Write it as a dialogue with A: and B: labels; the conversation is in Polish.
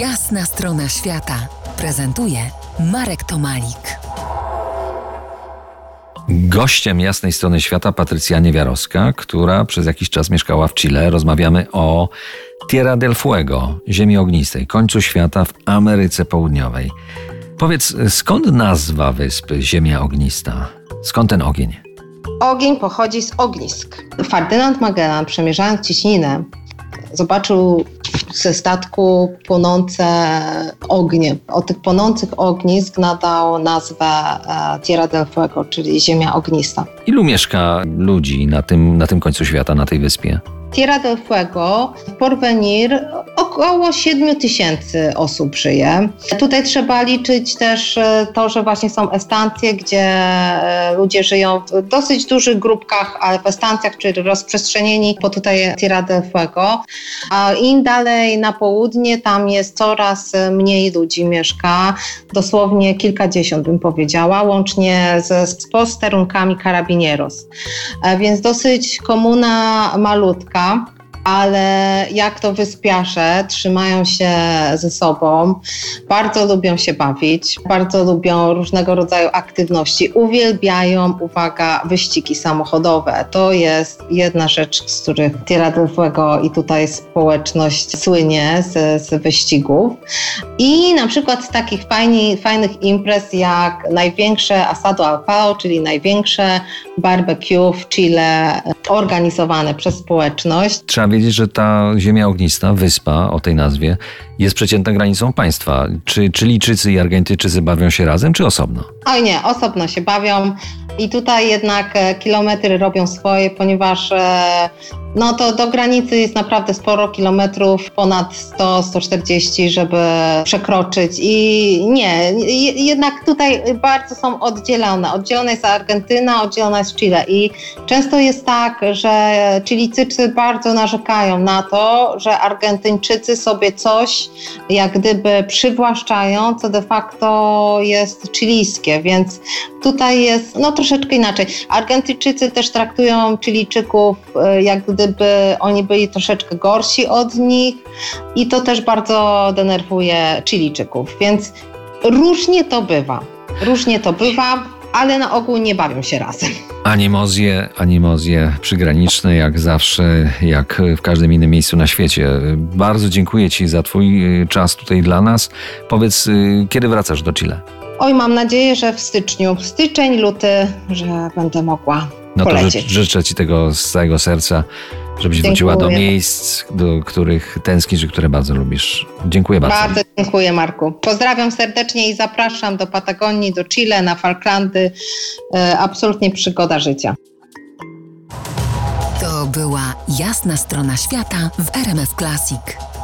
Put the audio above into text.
A: Jasna strona świata prezentuje Marek Tomalik.
B: Gościem jasnej strony świata Patrycja Niewiarowska, która przez jakiś czas mieszkała w Chile. Rozmawiamy o Tierra del Fuego, ziemi ognistej, końcu świata w Ameryce Południowej. Powiedz, skąd nazwa wyspy Ziemia Ognista? Skąd ten ogień?
C: Ogień pochodzi z ognisk. Ferdynand Magellan, przemierzając ciśninę, zobaczył ze statku płonące ognie. Od tych płonących ognisk nadał nazwę e, Tierra del Fuego, czyli Ziemia Ognista.
B: Ilu mieszka ludzi na tym, na tym końcu świata, na tej wyspie?
C: Tierra del Fuego, Porvenir około 7 tysięcy osób żyje. Tutaj trzeba liczyć też e, to, że właśnie są estancje, gdzie e, ludzie żyją w dosyć dużych grupkach, ale w estancjach, czyli rozprzestrzenieni po tutaj Tierra del Fuego. A im dalej na południe, tam jest coraz mniej ludzi mieszka, dosłownie kilkadziesiąt bym powiedziała, łącznie ze, z posterunkami carabinieros. E, więc dosyć komuna malutka пока. Ale jak to wyspiarze trzymają się ze sobą, bardzo lubią się bawić, bardzo lubią różnego rodzaju aktywności, uwielbiają, uwaga, wyścigi samochodowe. To jest jedna rzecz, z których Fuego i tutaj społeczność słynie z, z wyścigów. I na przykład z takich fajni, fajnych imprez jak największe Asado Alpao, czyli największe barbecue w Chile organizowane przez społeczność.
B: Trzeba wiedzieć, że ta ziemia ognista, wyspa o tej nazwie, jest przeciętna granicą państwa. Czy, czy Liczycy i Argentyńczycy bawią się razem, czy osobno?
C: Oj nie, osobno się bawią. I tutaj jednak e, kilometry robią swoje, ponieważ e, no to do granicy jest naprawdę sporo kilometrów, ponad 100-140, żeby przekroczyć. I nie, jednak tutaj bardzo są oddzielone. Oddzielona jest Argentyna, oddzielona jest Chile. I często jest tak, że Chilijczycy bardzo narzekają na to, że Argentyńczycy sobie coś jak gdyby przywłaszczają, co de facto jest chilijskie, więc tutaj jest no troszeczkę inaczej. Argentyńczycy też traktują Chilijczyków e, jak gdyby oni byli troszeczkę gorsi od nich i to też bardzo denerwuje Chilijczyków, więc różnie to bywa. Różnie to bywa, ale na ogół nie bawią się razem.
B: Animozje, animozje przygraniczne, jak zawsze, jak w każdym innym miejscu na świecie. Bardzo dziękuję Ci za Twój y, czas tutaj dla nas. Powiedz, y, kiedy wracasz do Chile?
C: Oj, mam nadzieję, że w styczniu, styczeń, luty, że będę mogła no polecieć.
B: to życzę Ci tego z całego serca, żebyś dziękuję. wróciła do miejsc, do których tęsknisz i które bardzo lubisz. Dziękuję bardzo.
C: Bardzo dziękuję, Marku. Pozdrawiam serdecznie i zapraszam do Patagonii, do Chile, na Falklandy. E, absolutnie przygoda życia.
A: To była jasna strona świata w RMF Classic.